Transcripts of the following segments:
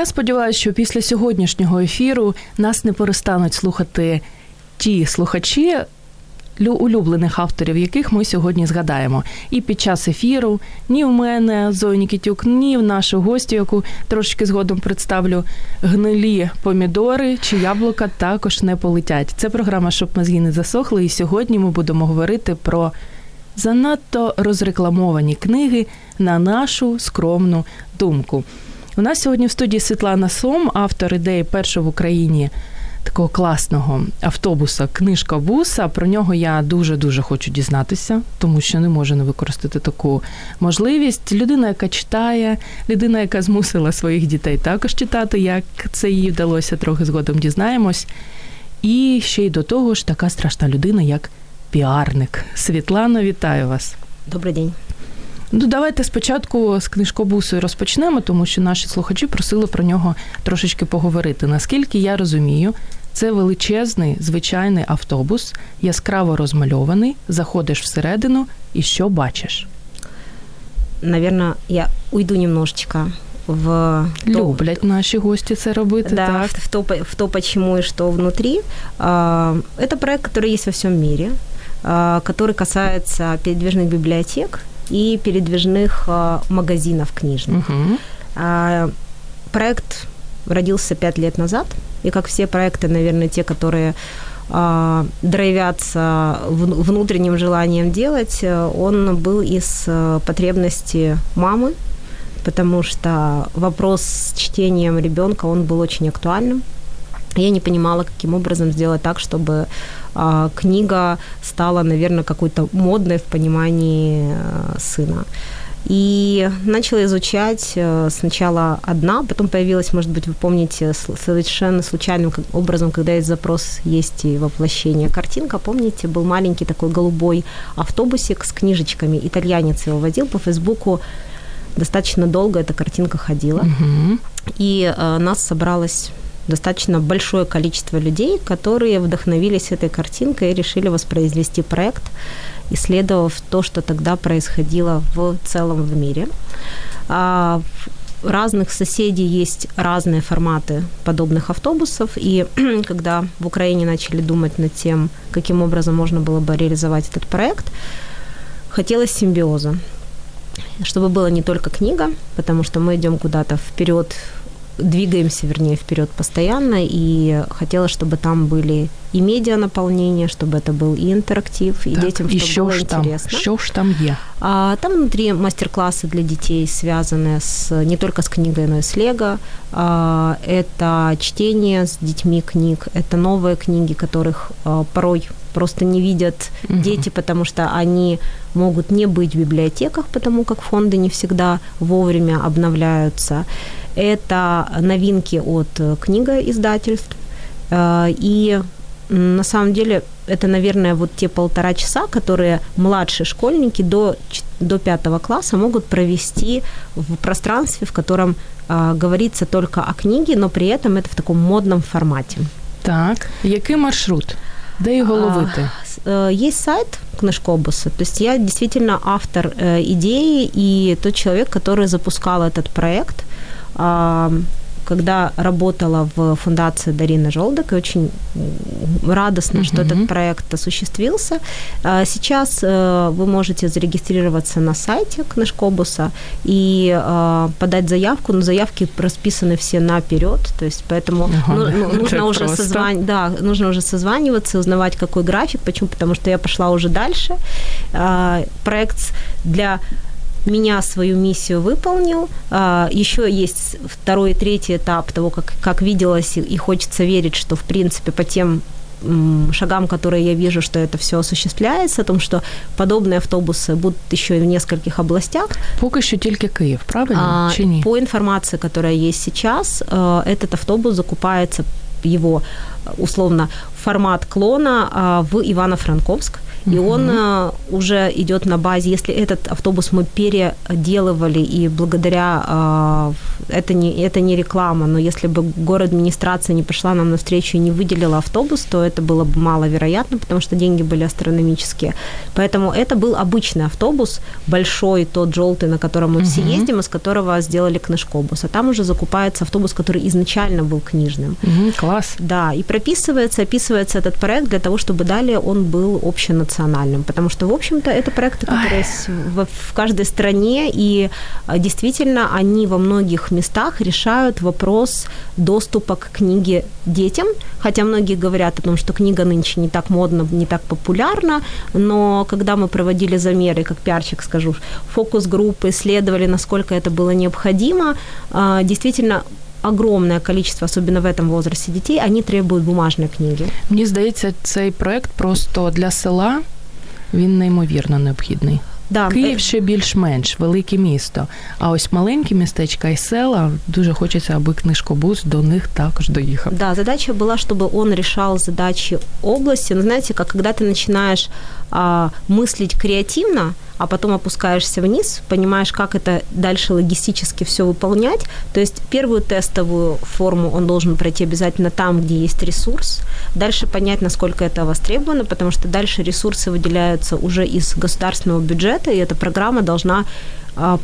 Я сподіваюся, що після сьогоднішнього ефіру нас не перестануть слухати ті слухачі. Улюблених авторів, яких ми сьогодні згадаємо, і під час ефіру ні в мене Зої Нікітюк, ні в нашу гостю, яку трошки згодом представлю, гнилі помідори чи яблука також не полетять. Це програма, щоб мозги не засохли. І сьогодні ми будемо говорити про занадто розрекламовані книги на нашу скромну думку. У нас сьогодні в студії Світлана Сом, автор ідеї першого в Україні такого класного автобуса Книжка буса. Про нього я дуже дуже хочу дізнатися, тому що не можу не використати таку можливість. Людина, яка читає, людина, яка змусила своїх дітей також читати, як це їй вдалося, трохи згодом дізнаємось. І ще й до того ж, така страшна людина, як піарник. Світлана, вітаю вас. Добрий день. Ну, давайте спочатку з книжкобусу розпочнемо, тому що наші слухачі просили про нього трошечки поговорити. Наскільки я розумію, це величезний звичайний автобус, яскраво розмальований. Заходиш всередину і що бачиш? Наверное, я уйду немножечко в люблять наші гості це робити. Да, так? В, то, в то, почему и что внутри. Это проект, который есть во всем мире, который касается передвижных библиотек и передвижных магазинов книжных. Угу. Проект родился пять лет назад, и как все проекты, наверное, те, которые драйвятся внутренним желанием делать, он был из потребности мамы, потому что вопрос с чтением ребенка, он был очень актуальным. Я не понимала, каким образом сделать так, чтобы а, книга стала, наверное, какой-то модной в понимании а, сына. И начала изучать э, сначала одна, потом появилась, может быть, вы помните, совершенно случайным образом, когда есть запрос, есть и воплощение. Картинка, помните, был маленький такой голубой автобусик с книжечками. Итальянец его водил по Фейсбуку. Достаточно долго эта картинка ходила. Угу. И э, нас собралось достаточно большое количество людей, которые вдохновились этой картинкой и решили воспроизвести проект, исследовав то, что тогда происходило в целом в мире. А разных соседей есть разные форматы подобных автобусов, и когда в Украине начали думать над тем, каким образом можно было бы реализовать этот проект, хотелось симбиоза, чтобы была не только книга, потому что мы идем куда-то вперед двигаемся, вернее, вперед постоянно, и хотела, чтобы там были и медиа наполнение, чтобы это был и интерактив, и так, детям, чтобы що было там, интересно. Що ж там є? А, там внутри мастер-классы для детей, связанные с, не только с книгой, но и с Лего. А, это чтение с детьми книг, это новые книги, которых а, порой просто не видят угу. дети, потому что они могут не быть в библиотеках, потому как фонды не всегда вовремя обновляются. Это новинки от книга издательств. И на самом деле это, наверное, вот те полтора часа, которые младшие школьники до, до пятого класса могут провести в пространстве, в котором э, говорится только о книге, но при этом это в таком модном формате. Так, який маршрут? Де його ловити? Есть сайт Книжкобуса. То есть я действительно автор идеи и тот человек, который запускал этот проект когда работала в фундации Дарины Желдок, и очень радостно, uh-huh. что этот проект осуществился. Сейчас вы можете зарегистрироваться на сайте Книжкобуса и подать заявку, но заявки расписаны все наперед, то есть поэтому uh-huh. ну, нужно уже созван... да, нужно уже созваниваться, узнавать, какой график. Почему? Потому что я пошла уже дальше. Проект для меня свою миссию выполнил. Еще есть второй и третий этап того, как, как виделось, и хочется верить, что, в принципе, по тем шагам, которые я вижу, что это все осуществляется, о том, что подобные автобусы будут еще и в нескольких областях. Пока еще только Киев, правильно? А, По информации, которая есть сейчас, э, этот автобус закупается его условно формат клона а, в Ивано-Франковск. И угу. он э, уже идет на базе, если этот автобус мы переделывали, и благодаря э, это не, это не реклама, но если бы город администрация не пришла нам навстречу и не выделила автобус, то это было бы маловероятно, потому что деньги были астрономические. Поэтому это был обычный автобус, большой, тот желтый, на котором мы угу. все ездим, из которого сделали книжкобус. А там уже закупается автобус, который изначально был книжным. Угу, класс. Да, и прописывается, описывается этот проект для того, чтобы далее он был общенациональным национальным, потому что, в общем-то, это проекты, которые есть в, каждой стране, и а, действительно они во многих местах решают вопрос доступа к книге детям, хотя многие говорят о том, что книга нынче не так модна, не так популярна, но когда мы проводили замеры, как пиарчик скажу, фокус-группы, исследовали, насколько это было необходимо, а, действительно огромное количество, особенно в этом возрасте детей, они требують бумажної книги. Мені здається, цей проект просто для села він неймовірно необхідний. Да, Київ ще більш-менш велике місто. А ось маленькі містечка і села дуже хочеться, аби книжкобус до них також доїхав. Да, задача была, чтобы он решал задачи области. Но знаете, как когда ты начинаешь а, мыслить креативно, а потом опускаешься вниз, понимаешь, как это дальше логистически все выполнять. То есть первую тестовую форму он должен пройти обязательно там, где есть ресурс. Дальше понять, насколько это востребовано, потому что дальше ресурсы выделяются уже из государственного бюджета, и эта программа должна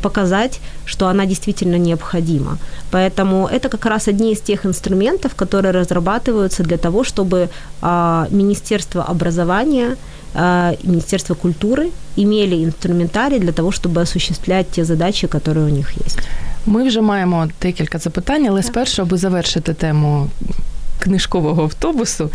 показать, что она действительно необходима. Поэтому это как раз одни из тех инструментов, которые разрабатываются для того, чтобы а, Министерство образования Министерство культуры имели інструментарій для того, щоб осуществлять ті задачі, які у них є. Ми вже маємо декілька запитань, але спершу, аби завершити тему книжкового автобусу,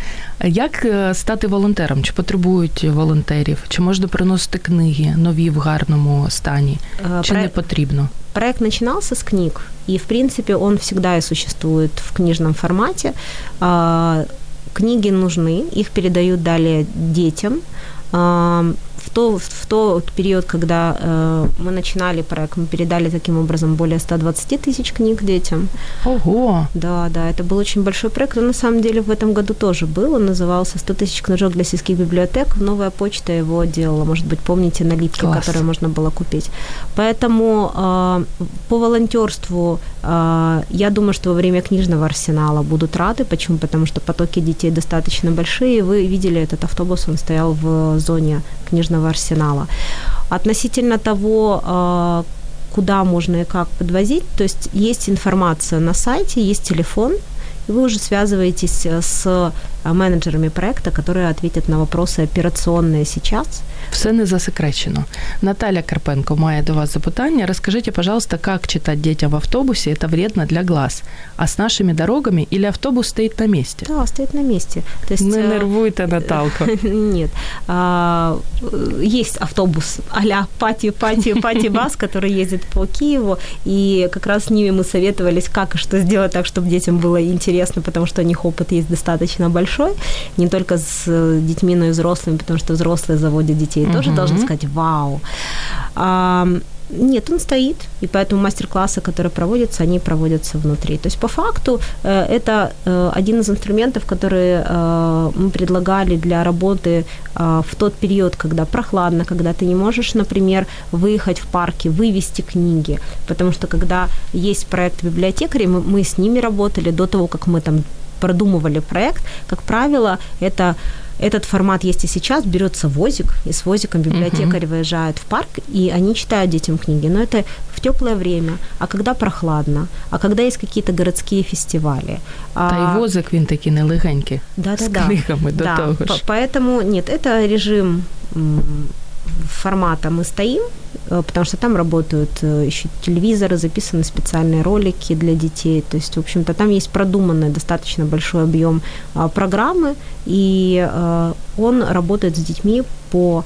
як стати волонтером? Чи потребують волонтерів? Чи можна приносити книги нові в гарному стані? Чи не потрібно? Проект начинался с книг, и, в принципе, он всегда и существует в книжном формате. Книги нужны, их передают далее детям, то, в тот период, когда э, мы начинали проект, мы передали таким образом более 120 тысяч книг детям. Ого! Да, да, это был очень большой проект. Он на самом деле в этом году тоже был. Он назывался «100 тысяч книжок для сельских библиотек». Новая почта его делала. Может быть, помните налипки, Класс. которые можно было купить. Поэтому э, по волонтерству я думаю, что во время книжного арсенала будут рады. Почему? Потому что потоки детей достаточно большие. Вы видели этот автобус, он стоял в зоне книжного арсенала. Относительно того, а, куда можно и как подвозить, то есть есть информация на сайте, есть телефон, и вы уже связываетесь с менеджерами проекта, которые ответят на вопросы операционные сейчас. Все не засекречено. Наталья Карпенко має до вас запитання. Расскажите, пожалуйста, как читать детям в автобусе это вредно для глаз? А с нашими дорогами или автобус стоит на месте? Да, стоит на месте. То есть, не нервуйте, Наталка. Нет. А, есть автобус а-ля пати, пати, пати бас, который ездит по Киеву, и как раз с ними мы советовались, как и что сделать так, чтобы детям было интересно, потому что у них опыт есть достаточно большой большой, не только с э, детьми, но и взрослыми, потому что взрослые заводят детей, угу. тоже должны сказать «Вау!». А, нет, он стоит, и поэтому мастер-классы, которые проводятся, они проводятся внутри. То есть по факту э, это э, один из инструментов, которые мы предлагали для работы в тот период, когда прохладно, когда ты не можешь, например, выехать в парке, вывести книги, потому что когда есть проект библиотекарей, мы, мы с ними работали до того, как мы там продумывали проект, как правило, это этот формат есть и сейчас, берется возик, и с возиком библиотекарь uh-huh. выезжает в парк, и они читают детям книги. Но это в теплое время, а когда прохладно, а когда есть какие-то городские фестивали. Та а... і возик він такий нелегенький, да, з да, книгами да. до того ж. Поэтому, нет, это режим формата мы стоим, потому что там работают э, еще телевизоры, записаны специальные ролики для детей. То есть, в общем-то, там есть продуманный достаточно большой объем а, программы, и э, он работает с детьми по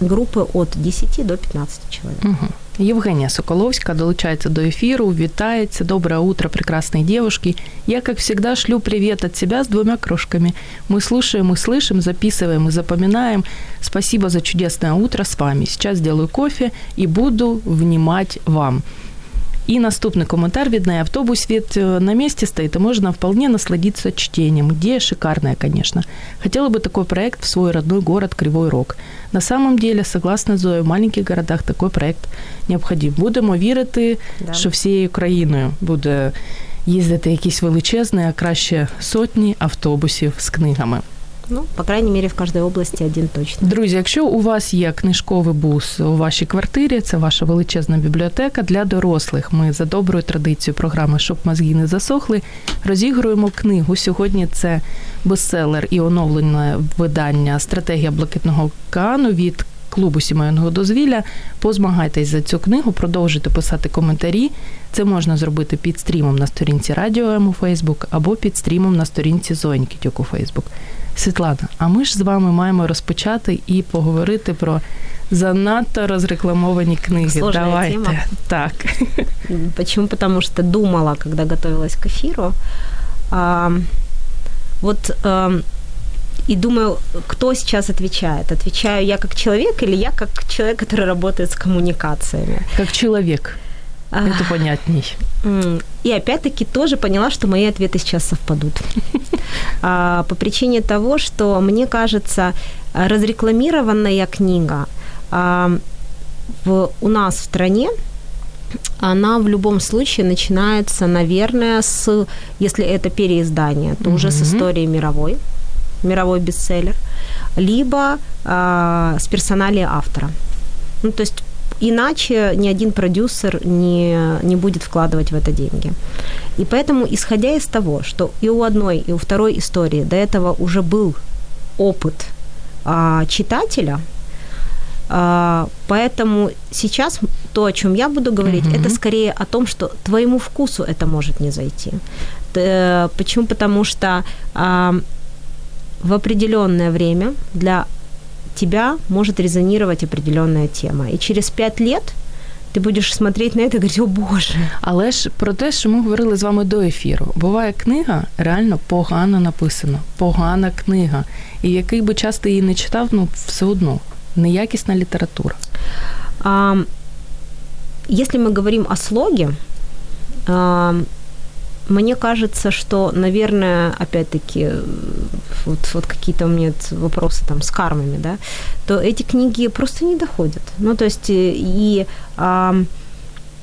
группы от 10 до 15 человек. Угу. Євгенія Соколовська долучается до эфиру, витается. Доброе утро, прекрасные девушки. Я, как всегда, шлю привет от себя с двумя крошками. Мы слушаем и слышим, записываем и запоминаем. Спасибо за чудесное утро с вами. Сейчас сделаю кофе и буду внимать вам. И наступный комментарий від неї. Автобус ведь э, на месте стоит, и можно вполне насладиться чтением. Идея шикарная, конечно. Хотела бы такой проект в свой родной город Кривой Рог. На самом деле, согласно Зое, в маленьких городах такой проект необходим. Будемо вірити, Да. що всією країною буде їздити якісь величезні, а краще сотні автобусів з книгами. Ну, по крайней мере, в каждой области один точно. Друзі, якщо у вас є книжковий бус у вашій квартирі, це ваша величезна бібліотека для дорослих. Ми за доброю традицією програми Щоб мозги не засохли, розігруємо книгу. Сьогодні це бестселер і оновлене видання Стратегія блакитного океану від клубу сімейного дозвілля. Позмагайтесь за цю книгу, продовжуйте писати коментарі. Це можна зробити під стрімом на сторінці Радіо М у Фейсбук або під стрімом на сторінці Зоньки у Фейсбук. Світлана, а ми ж з вами маємо розпочати і поговорити про занадто розрекламовані книги. Сложна Давайте. тема. Так. М, Почему? Потому что думала, когда готовилась к эфиру. А, вот ам, и думаю, кто сейчас отвечает? Отвечаю я как человек или я как человек, который работает с коммуникациями? Как человек. А, Это понятней. м, И опять-таки тоже поняла, что мои ответы сейчас совпадут. А, По причине того, что мне кажется, разрекламированная книга а, в, у нас в стране она в любом случае начинается, наверное, с, если это переиздание, то уже с истории мировой, мировой бестселлер, либо а, с персоналии автора. Ну, то есть иначе ни один продюсер не, не будет вкладывать в это деньги. И поэтому, исходя из того, что и у одной, и у второй истории до этого уже был опыт а, читателя, а, поэтому сейчас то, о чем я буду говорить, Мгм. это скорее о том, что твоему вкусу это может не зайти. Т- Почему? Потому что а, в определенное время для тебя может резонировать определенная тема. И через пять лет ты будешь смотреть на это и говорить, о боже, Але ж про те, що ми говорили з вами до ефіру. Буває книга реально погано написана, погана книга. І який би час ти її не читав, ну все одно неякісна література. А, если мы говорим о слоге, а, мне кажется, что, наверное, опять-таки, э, вот, вот какие-то у меня вопросы там с кармами, да, то эти книги просто не доходят. Ну, то есть, э, и... а,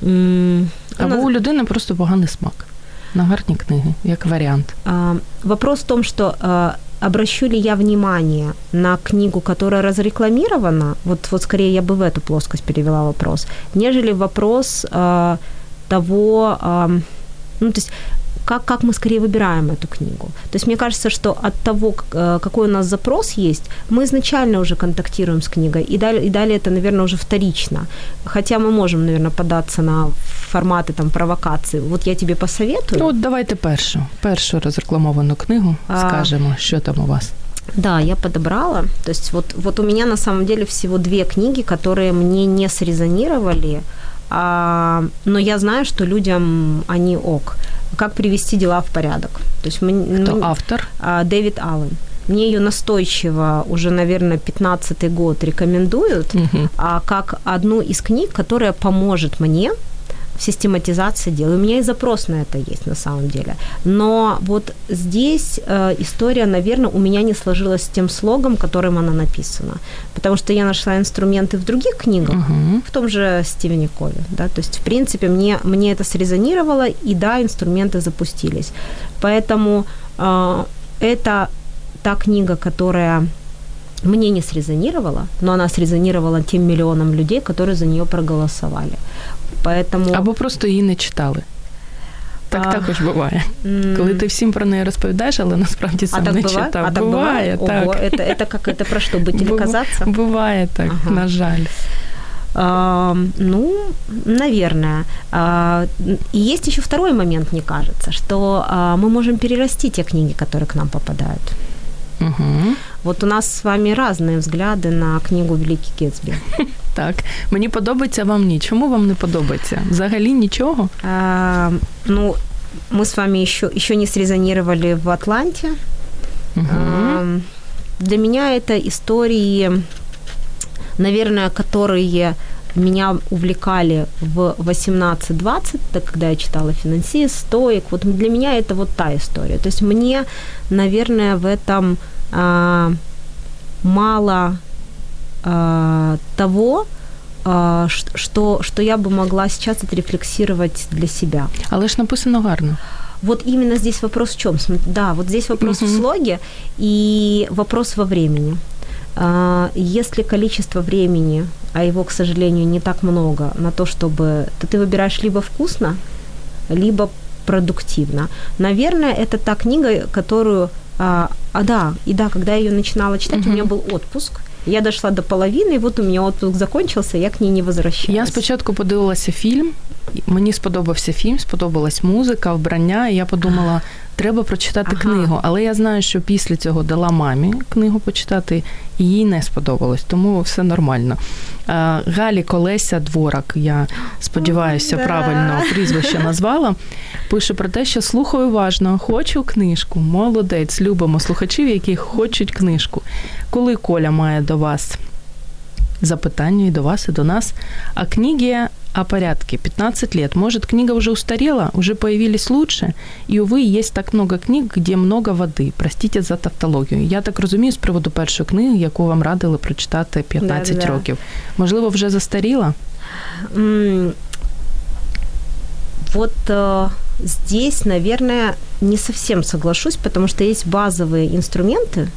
м, у Або нас- у людини просто поганий смак. На гарні книги, як варіант. А, Вопрос в том, что а, обращу ли я внимание на книгу, которая разрекламирована, вот, вот скорее я бы в эту плоскость перевела вопрос, нежели вопрос а, того, а, ну, то есть как, как мы скорее выбираем эту книгу. То есть мне кажется, что от того, э, какой у нас запрос есть, мы изначально уже контактируем с книгой, и далее, и далее это, наверное, уже вторично. Хотя мы можем, наверное, податься на форматы там провокации. Вот я тебе посоветую. Ну, от давайте першу, першу розрекламовану книгу А. скажемо, що там у вас. Да, я подобрала. То есть вот, вот у меня на самом деле всего две книги, которые мне не срезонировали, а, но я знаю, что людям они ок. Как привести дела в порядок. То есть мне, Хто мне- автор? а, Дэвид Аллен. Мне ее настойчиво уже, наверное, 15-й год рекомендуют, Мгм. а, как одну из книг, которая поможет мне в систематизации дел. У меня и запрос на это есть на самом деле. Но вот здесь э, история, наверное, у меня не сложилась с тем слогом, которым она написана. Потому что я нашла инструменты в других книгах, Мгм. в том же Стивене Кове. Да? То есть, в принципе, мне, мне это срезонировало, и да, инструменты запустились. Поэтому э, это та книга, которая мне не срезонировала, но она срезонировала тем миллионам людей, которые за нее проголосовали. Поэтому... Або просто її не читали. Так А, також буває. м, Коли ти всім про неї розповідаєш, але насправді а сам так не бывает? читав. А так буває, бывает? так. Ого, это, это как это про что, быть или Бува- казаться? Буває так, Ага. на жаль. А, ну, наверное. А, и есть еще второй момент, мне кажется, что а, мы можем перерасти те книги, которые к нам попадают. Угу. Вот у нас с вами разные взгляды на книгу Великий Гетсбі. Так, мені подобається вам ні. Чому вам не подобається? Взагалі нічого? А, ну, мы с вами еще, еще не срезонировали в Атланте. Угу. А, для меня это истории, наверное, которые меня увлекали в 18-20, так когда я читала финансист, стоик. Вот для меня это вот та история. То есть мне, наверное, в этом а, мало а, того, а, что, что я бы могла сейчас отрефлексировать для себя. Але ж написано гарно. Вот именно здесь вопрос в чем? Да, вот здесь вопрос Мгм. в слоге и вопрос во времени. А, Если количество времени, а его, к сожалению, не так много на то, чтобы... То ты выбираешь либо вкусно, либо продуктивно. Наверное, это та книга, которую... А, а да, и да, когда я ее начинала читать, у Мгм. меня был отпуск. Я дошла до половины, и вот у меня отпуск закончился, я к ней не возвращалась. Я спочатку подивилася фільм. Мені сподобався фільм, сподобалась музика, вбрання. І я подумала, треба прочитати Ага. книгу. Але я знаю, що після цього дала мамі книгу почитати, і їй не сподобалось, тому все нормально. Галі Колеся Дворак, я сподіваюся, Да. правильно прізвище назвала. Пише про те, що слухаю уважно, хочу книжку. Молодець, любимо слухачів, які хочуть книжку. Коли Коля має до вас запитання и до вас, и до нас. О книге о порядке. 15 лет. Может, книга уже устарела, уже появились лучше. И, увы, есть так много книг, где много води. Простите за тавтологію. Я так розумію з приводу першої книги, яку вам радили прочитати 15 Да-да-да. років. Можливо, вже застаріла? М, Вот э, здесь, наверное, не совсем соглашусь, потому что есть базовые инструменты,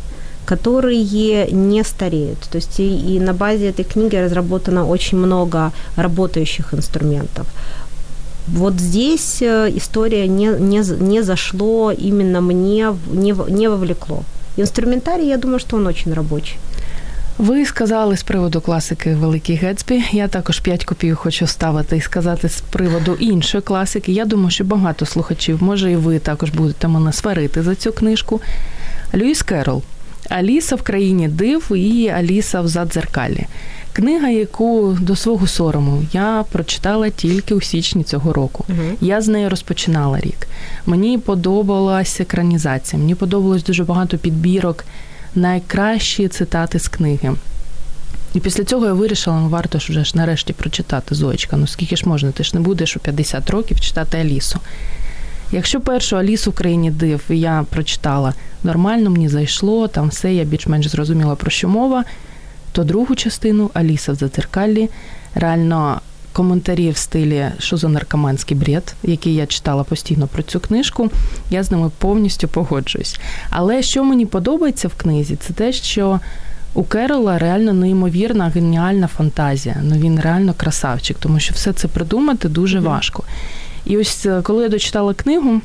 которые не стареют. То есть и, и на базе этой книги разработано очень много работающих инструментов. Вот здесь э, история не, не, з- не зашло именно мне, в- не, в- не вовлекло. Инструментарий, я думаю, что он очень рабочий. Ви сказали з приводу класики Великий Гетсбі. Я також 5 копійок хочу ставити і сказати з приводу іншої класики. Я думаю, що багато слухачів, може, і ви також будете мене сварити за цю книжку. Льюіс Керол. Аліса в країні див і Аліса в задзеркалі. Книга, яку до свого сорому я прочитала тільки у січні цього року. Мгм. Я з нею розпочинала рік. Мені подобалася екранізація, мені подобалось дуже багато підбірок, найкращі цитати з книги. І після цього я вирішила, ну варто ж вже ж нарешті прочитати Зоєчка. Ну скільки ж можна? Ти ж не будеш у 50 років читати Алісу. Якщо першу Алісу в країні див я прочитала нормально, мені зайшло, там все, я більш-менш зрозуміла про що мова, то другу частину Аліса в зазеркаллі реально коментарі в стилі що за наркоманський бред, який я читала постійно про цю книжку, я з ними повністю погоджуюсь. Але що мені подобається в книзі, це те, що у Керола реально неймовірна геніальна фантазія. Ну він реально красавчик, тому що все це придумати дуже важко. І ось е, коли я дочитала книгу,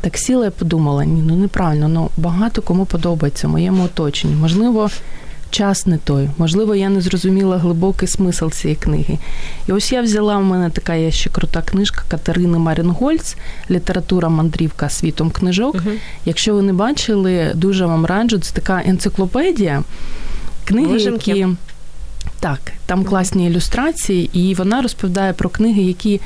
так сіла і подумала: ні, ну неправильно, ну багато кому подобається в моєму оточенні. Можливо, час не той, можливо, я не зрозуміла глибокий смисл цієї книги. І ось я взяла, у мене така є ще крута книжка Катерини Марінгольц Література мандрівка світом книжок. Мгм. Якщо ви не бачили, дуже вам раджу. Це така енциклопедія. Книги, Вижимки. які так, там класні ілюстрації, і вона розповідає про книги, які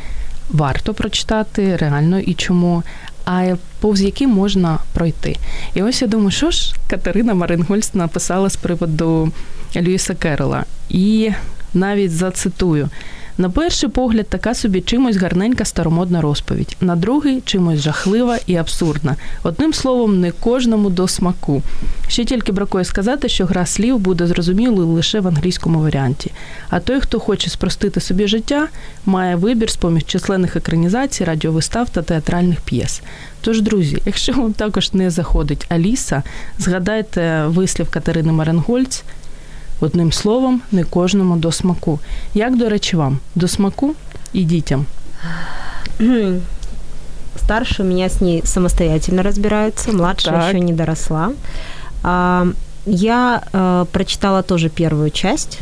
варто прочитати реально і чому, а повз які можна пройти. І ось я думаю, що ж Катерина Марингольц написала з приводу Льюіса Керрола. І навіть зацитую. На перший погляд, така собі чимось гарненька старомодна розповідь, на другий чимось жахлива і абсурдна. Одним словом, не кожному до смаку. Ще тільки бракує сказати, що гра слів буде зрозумілою лише в англійському варіанті. А той, хто хоче спростити собі життя, має вибір з поміж численних екранізацій, радіовистав та театральних п'єс. Тож, друзі, якщо вам також не заходить Аліса, згадайте вислів Катерини Маренгольц. Одним словом, не кожному до смаку. Як, до речі, вам? До смаку і дітям? Старшие у меня с ней самостоятельно разбираются, младшая Так. еще не доросла. А, я э, прочитала тоже первую часть.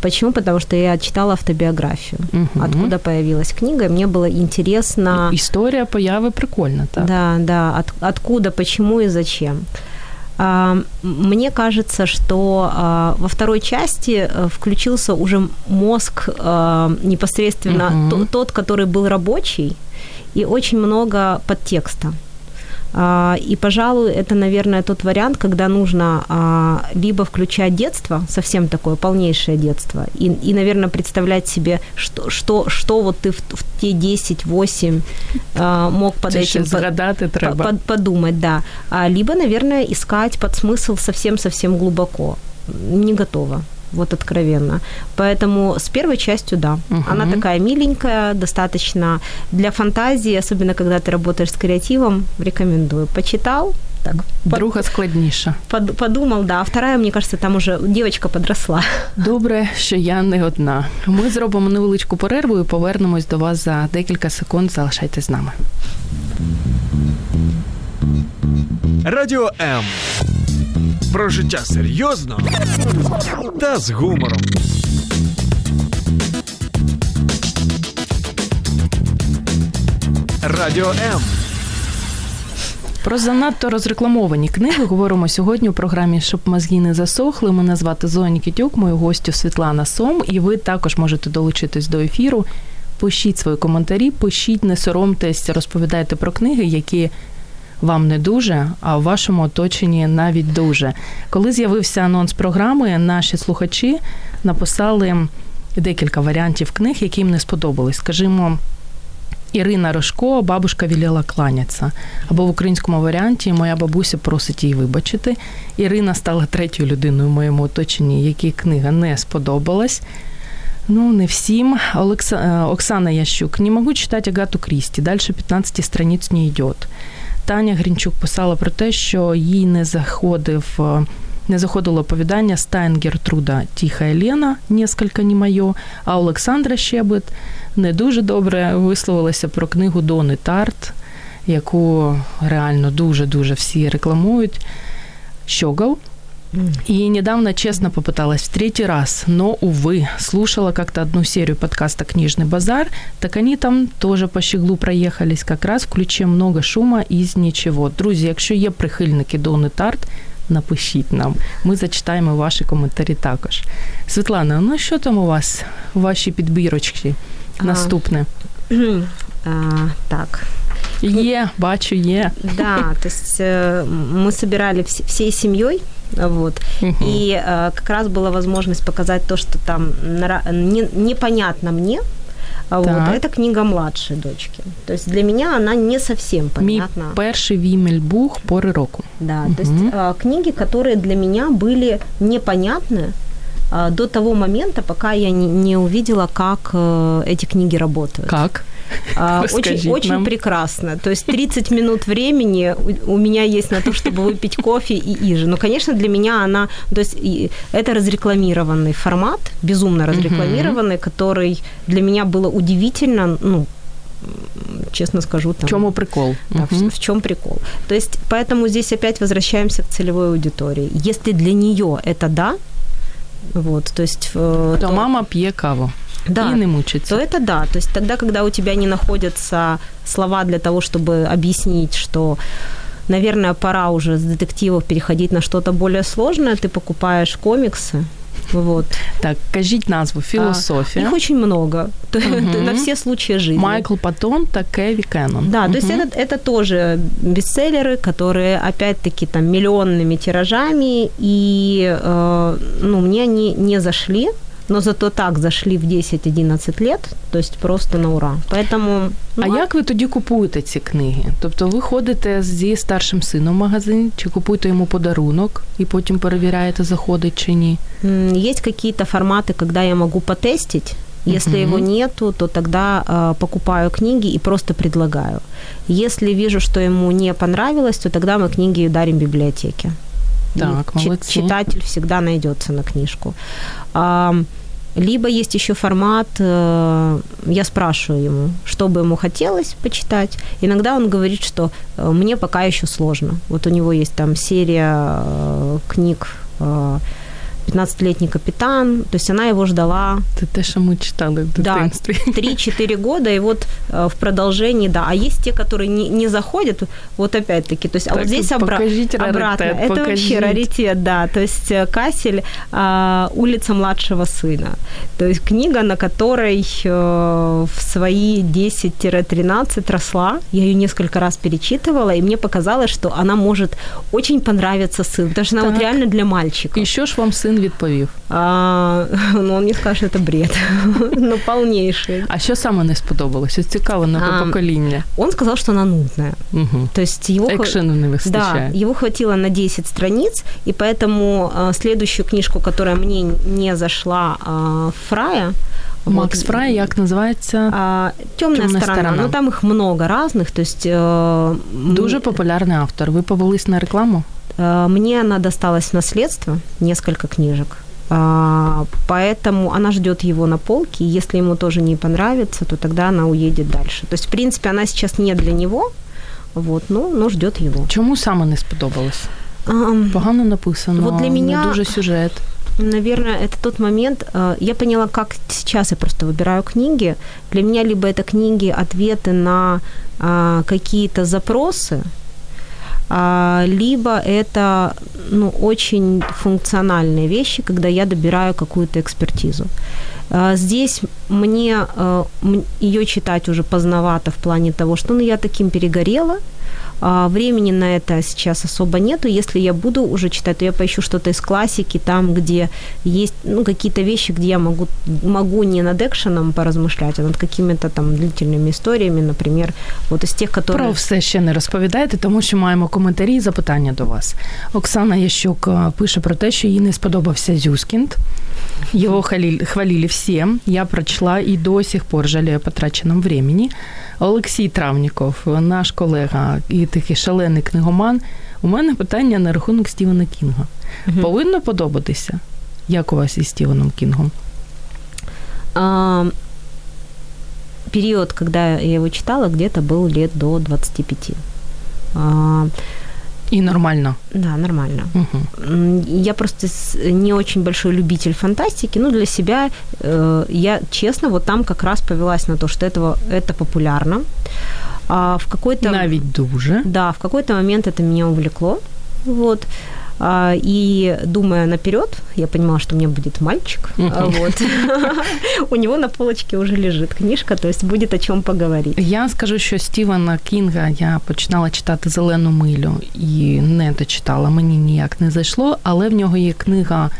Почему? Потому что я читала автобиографию. Мгм. Откуда появилась книга, и мне было интересно. Історія появи прикольна, так? Да, да, от- откуда, почему и зачем. А, мне кажется, что а, во второй части э, включился уже мозг а, непосредственно угу. тот, который был рабочий, и очень много подтекста. А, и, пожалуй, это, наверное, тот вариант, когда нужно а, либо включать детство, совсем такое полнейшее детство, и, и наверное, представлять себе, что, что, что вот ты в, в те 10-8 а, мог под Це этим под, под, подумать, да. Либо, наверное, искать под смысл совсем-совсем глубоко. Не готова вот откровенно. Поэтому с первой частью, да. Угу. Она такая миленькая, достаточно для фантазии, особенно когда ты работаешь с креативом, рекомендую. Почитал, так, Друга под, складніша. Под, подумал, да. А вторая, мне кажется, там уже девочка подросла. Добре, що я не одна. Ми зробимо невеличку перерву і повернемось до вас за декілька секунд. Залишайтесь з нами. Радіо М про життя серйозно та з гумором. Радіо М. Про занадто розрекламовані книги говоримо сьогодні у програмі Щоб мозги не засохли. Мене звати Зоя Нікітюк, мою гостю Світлана Сом, і ви також можете долучитись до ефіру. Пишіть свої коментарі, пишіть, не соромтесь, розповідайте про книги, які вам не дуже, а в вашому оточенні навіть дуже. Коли з'явився анонс програми, наші слухачі написали декілька варіантів книг, які їм не сподобались. Скажімо, Ірина Рожко, бабушка віліла кланятися. Або в українському варіанті Моя бабуся просить її вибачити. Ірина стала третьою людиною в моєму оточенні, якій книга не сподобалась. Ну, не всім. Олекса... Оксана Ящук. Не могу читать Агату Крісті. Дальше 15 страниц не йде. Таня Грінчук писала про те, що їй не заходив. Е, не заходило оповідання Стайнгер Труда Тіха Елена, несколько не моє, а Олександра Щебет не дуже добре висловилася про книгу Дони Тарт, яку реально дуже-дуже всі рекламують. Щогол и недавно честно попыталась в третий раз, но, увы, слушала как-то одну серию подкаста «Книжный базар», так они там тоже по щеглу проехались, как раз в ключе много шума із нічого. Друзі, якщо є прихильники Дони Тарт, напишіть нам. Ми зачитаємо ваші коментарі також. Світлана, ну що там у вас, ваші підбірочки? Наступне. А, так, Е, бачу, е. Да, то есть э, мы собирали всей семьей, вот, угу. и э, как раз была возможность показать то, что там не, непонятно мне, вот, это книга младшей дочки. То есть для меня она не совсем понятна. Мій перший вімельбух пори року. Да, угу. то есть э, книги, которые для меня были непонятны, до того момента, пока я не, не увидела, как эти книги работают. Как? А, очень, очень прекрасно. То есть 30 минут времени у, меня есть на то, чтобы выпить кофе и иже. Но, конечно, для меня она... То есть это разрекламированный формат, безумно разрекламированный, который для меня было удивительно, ну, честно скажу. Там, в чем прикол? Да, угу. в, в чем прикол? То есть, поэтому здесь опять возвращаемся к целевой аудитории. Если для нее это да, вот, то есть... То, то мама пье каву да, и не мучиться. То это да. То есть тогда, когда у тебя не находятся слова для того, чтобы объяснить, что наверное, пора уже с детективов переходить на что-то более сложное, ты покупаешь комиксы, вот. Так, кажіть назву «Философия». А, их очень много. Угу. На все случаи жизни. Майкл Паттон, так Кеви Кеннон. Да, угу. то есть это, это тоже бестселлеры, которые, опять-таки, там, миллионными тиражами, и, э, ну, мне они не зашли, но зато так зашли в 10-11 лет, то есть просто на ура. Поэтому, ну, а як ви тоді купуєте ці книги? Тобто ви ходите зі старшим сином в магазин, чи купуєте йому подарунок і потім перевіряєте, заходить чи ні? Есть какие-то форматы, когда я могу потестить, если uh-huh. его нету, то тогда э, покупаю книги и просто предлагаю. Если вижу, что ему не понравилось, то тогда мы книги дарим библиотеке. Так, и читатель всегда найдется на книжку. А, либо есть еще формат, э, я спрашиваю ему, что бы ему хотелось почитать. Иногда он говорит, что э, мне пока еще сложно. Вот у него есть там серия э, книг 15-летний капитан, то есть она его ждала. Это те, что мы читали в дитинстве. Да, 3-4 года, и вот э, в продолжении, да. А есть те, которые не, не заходят, вот опять-таки, то есть, так, а вот здесь обра- обратно. Раритет, это покажите. вообще раритет, да. То есть э, Кассель «Улица младшего сына». То есть книга, на которой в свои 10-13 росла. Я ее несколько раз перечитывала, и мне показалось, что она может очень понравиться сыну, потому что она так. вот реально для мальчика. Що ж вам сын відповів? А, ну, он мне скажет, что это бред. ну, полнейший. А що саме не сподобалось? Ось цікаво на покоління. Он сказал, что она нудная. Угу. То есть его... Экшену не выстачает. Да, его хватило на 10 страниц, и поэтому а, следующую книжку, которая мне не зашла, а, Фрая, Макс Фрай, як називається? А, Темная, Темная сторона. сторона. Ну там их много разных. То есть, э, Дуже популярний автор. Ви повелись на рекламу? Э, мне она досталась в наследство, несколько книжек. А, поэтому она ждет его на полке, и если ему тоже не понравится, то тогда она уедет дальше. То есть, в принципе, она сейчас не для него, вот, ну, но ждет его. Чому саме не сподобалось? Погано написано. Вот для меня... Не дуже сюжет. Наверное, это тот момент, э, я поняла, как сейчас я просто выбираю книги. Для меня либо это книги, ответы на а, какие-то запросы, а, либо это ну, очень функциональные вещи, когда я добираю какую-то экспертизу. А, здесь мне э, ее читать уже поздновато в плане того, что ну, я таким перегорела, а, времени на это сейчас особо нету. Если я буду уже читать, то я поищу что-то из классики, там, где есть ну, какие-то вещи, где я могу, могу не над экшеном поразмышлять, а над какими-то там длительными историями, например, вот из тех, которые... Про все ще не розповідаєте, тому що маємо коментарі і запитання до вас. Оксана Ящук пише про те, що їй не сподобався Зюскінд. Его хвалили все. Я прочла и до сих пор жалею о потраченном времени. Олексій Травніков, наш колега і такий шалений книгоман. У мене питання на рахунок Стівена Кінга. Угу. Повинно подобатися, як у вас із Стівеном Кінгом? А, период, когда я его читала, где-то был лет до 25. А, и нормально. Да, нормально. Угу. Я просто не очень большой любитель фантастики, но для себя э, я, честно, вот там как раз повелась на то, что этого, это популярно. А в какой-то... Навіть дуже. Да, в какой-то момент это меня увлекло. Вот. А, и думая наперед, я понимала, что у меня будет мальчик. Uh-huh. Вот. у него на полочке уже лежит книжка, то есть будет о чем поговорить. Я скажу, що Стівена Кінга я починала читати Зелену милю і не дочитала. Мені ніяк не зайшло, але в нього є книга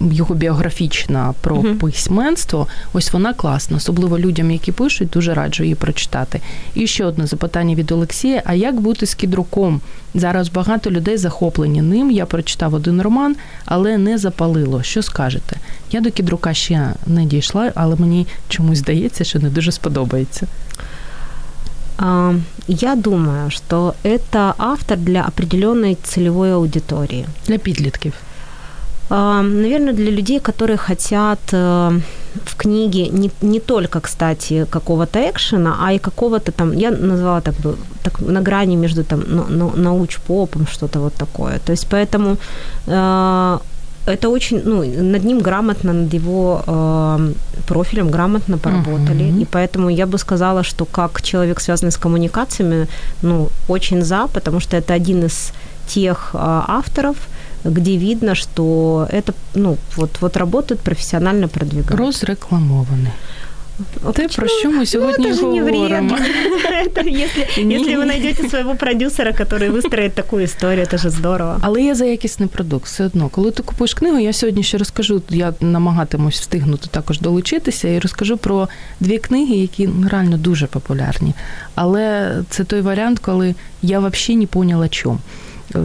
його біографічна про uh письменство, ось вона класна, особливо людям, які пишуть, дуже раджу її прочитати. І ще одне запитання від Олексія: а як бути з кідруком? Зараз багато людей захоплені ним. Я прочитав один роман, але не запалило. Що скажете? Я до кідрука ще не дійшла, але мені чомусь здається, що не дуже сподобається. Я думаю, что это автор для определенной целевой аудитории. Для підлітків. Наверное, для людей, которые хотят э, в книге не, не только, кстати, какого-то экшена, а и какого-то там, я назвала так бы, так, на грани между там ну, ну, науч-попом, что-то вот такое. То есть поэтому э, это очень, ну, над ним грамотно, над его э, профилем грамотно поработали. Uh-huh. И поэтому я бы сказала, что как человек, связанный с коммуникациями, ну, очень за, потому что это один из тех э, авторов, где видно, что это, ну, вот, вот работают профессионально продвигают. Розрекламований. Те, про що ми сьогодні ну, это говоримо. это если, если ви знайдете свого продюсера, який вистроїть таку історію, це ж здорово. Але я за якісний продукт все одно. Коли ти купуєш книгу, я сьогодні ще розкажу, я намагатимусь встигнути також долучитися і розкажу про дві книги, які реально дуже популярні. Але це той варіант, коли я взагалі не поняла, чому. Е,